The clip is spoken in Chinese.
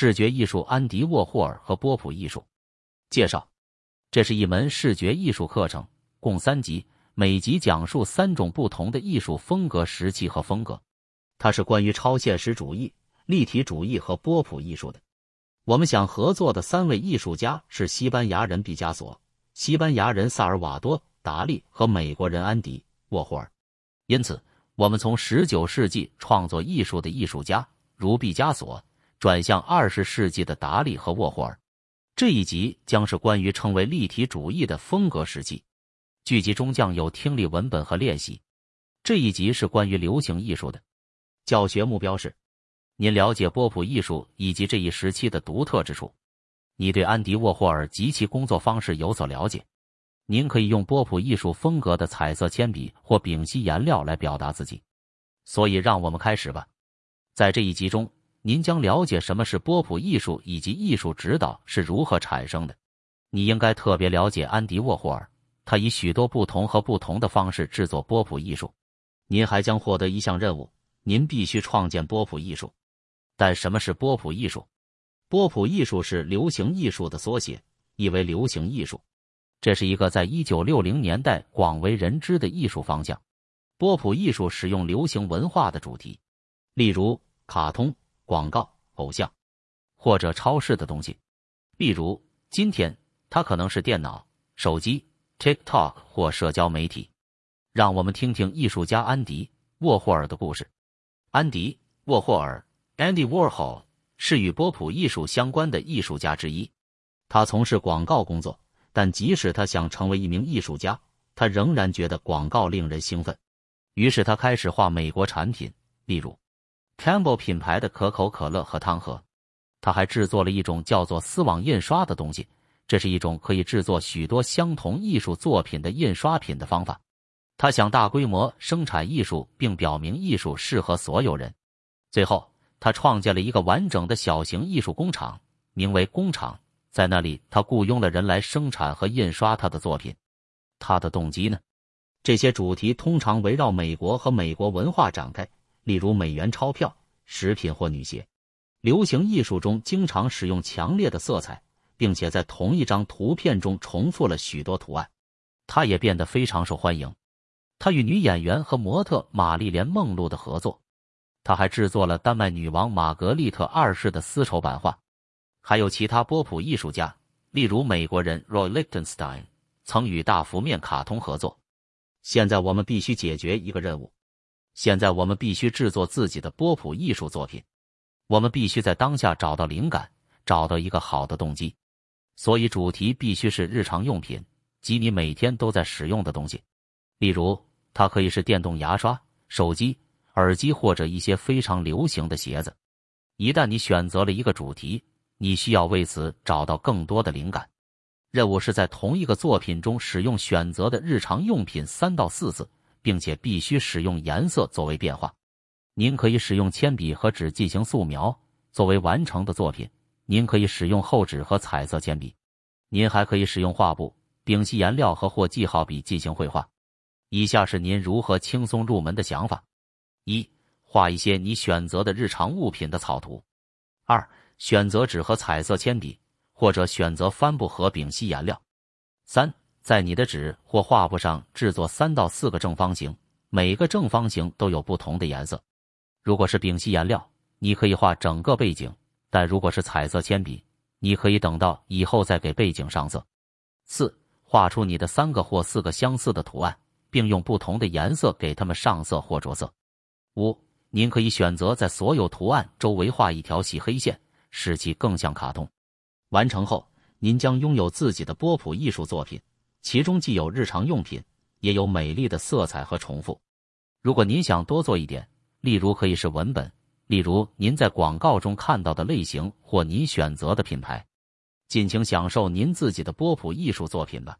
视觉艺术，安迪沃霍尔和波普艺术介绍。这是一门视觉艺术课程，共三集，每集讲述三种不同的艺术风格时期和风格。它是关于超现实主义、立体主义和波普艺术的。我们想合作的三位艺术家是西班牙人毕加索、西班牙人萨尔瓦多·达利和美国人安迪·沃霍尔。因此，我们从十九世纪创作艺术的艺术家如毕加索，转向二十世纪的达利和沃霍尔。这一集将是关于称为立体主义的风格时期。剧集中将有听力文本和练习。这一集是关于流行艺术的。教学目标是：您了解波普艺术以及这一时期的独特之处。你对安迪沃霍尔及其工作方式有所了解。您可以用波普艺术风格的彩色铅笔或丙烯颜料来表达自己。所以，让我们开始吧。在这一集中。您将了解什么是波普艺术以及艺术指导是如何产生的。你应该特别了解安迪沃霍尔，他以许多不同和不同的方式制作波普艺术。您还将获得一项任务，您必须创建波普艺术。但什么是波普艺术？波普艺术是流行艺术的缩写，意为流行艺术。这是一个在一九六零年代广为人知的艺术方向。波普艺术使用流行文化的主题，例如卡通。广告、偶像，或者超市的东西，例如今天它可能是电脑、手机、TikTok 或社交媒体。让我们听听艺术家安迪·沃霍尔的故事。安迪·沃霍尔 （Andy Warhol） 是与波普艺术相关的艺术家之一。他从事广告工作，但即使他想成为一名艺术家，他仍然觉得广告令人兴奋。于是他开始画美国产品，例如。Campbell 品牌的可口可乐和汤盒，他还制作了一种叫做丝网印刷的东西，这是一种可以制作许多相同艺术作品的印刷品的方法。他想大规模生产艺术，并表明艺术适合所有人。最后，他创建了一个完整的小型艺术工厂，名为工厂。在那里，他雇佣了人来生产和印刷他的作品。他的动机呢？这些主题通常围绕美国和美国文化展开。例如美元钞票、食品或女鞋。流行艺术中经常使用强烈的色彩，并且在同一张图片中重复了许多图案。他也变得非常受欢迎。他与女演员和模特玛丽莲·梦露的合作。他还制作了丹麦女王玛格丽特二世的丝绸版画。还有其他波普艺术家，例如美国人 Roy Lichtenstein 曾与大幅面卡通合作。现在我们必须解决一个任务。现在我们必须制作自己的波普艺术作品。我们必须在当下找到灵感，找到一个好的动机。所以主题必须是日常用品，即你每天都在使用的东西。例如，它可以是电动牙刷、手机、耳机或者一些非常流行的鞋子。一旦你选择了一个主题，你需要为此找到更多的灵感。任务是在同一个作品中使用选择的日常用品三到四次。并且必须使用颜色作为变化。您可以使用铅笔和纸进行素描作为完成的作品。您可以使用厚纸和彩色铅笔。您还可以使用画布、丙烯颜料和或记号笔进行绘画。以下是您如何轻松入门的想法：一、画一些你选择的日常物品的草图；二、选择纸和彩色铅笔，或者选择帆布和丙烯颜料；三。在你的纸或画布上制作三到四个正方形，每个正方形都有不同的颜色。如果是丙烯颜料，你可以画整个背景；但如果是彩色铅笔，你可以等到以后再给背景上色。四、画出你的三个或四个相似的图案，并用不同的颜色给它们上色或着色。五、您可以选择在所有图案周围画一条细黑线，使其更像卡通。完成后，您将拥有自己的波普艺术作品。其中既有日常用品，也有美丽的色彩和重复。如果您想多做一点，例如可以是文本，例如您在广告中看到的类型或您选择的品牌，尽情享受您自己的波普艺术作品吧。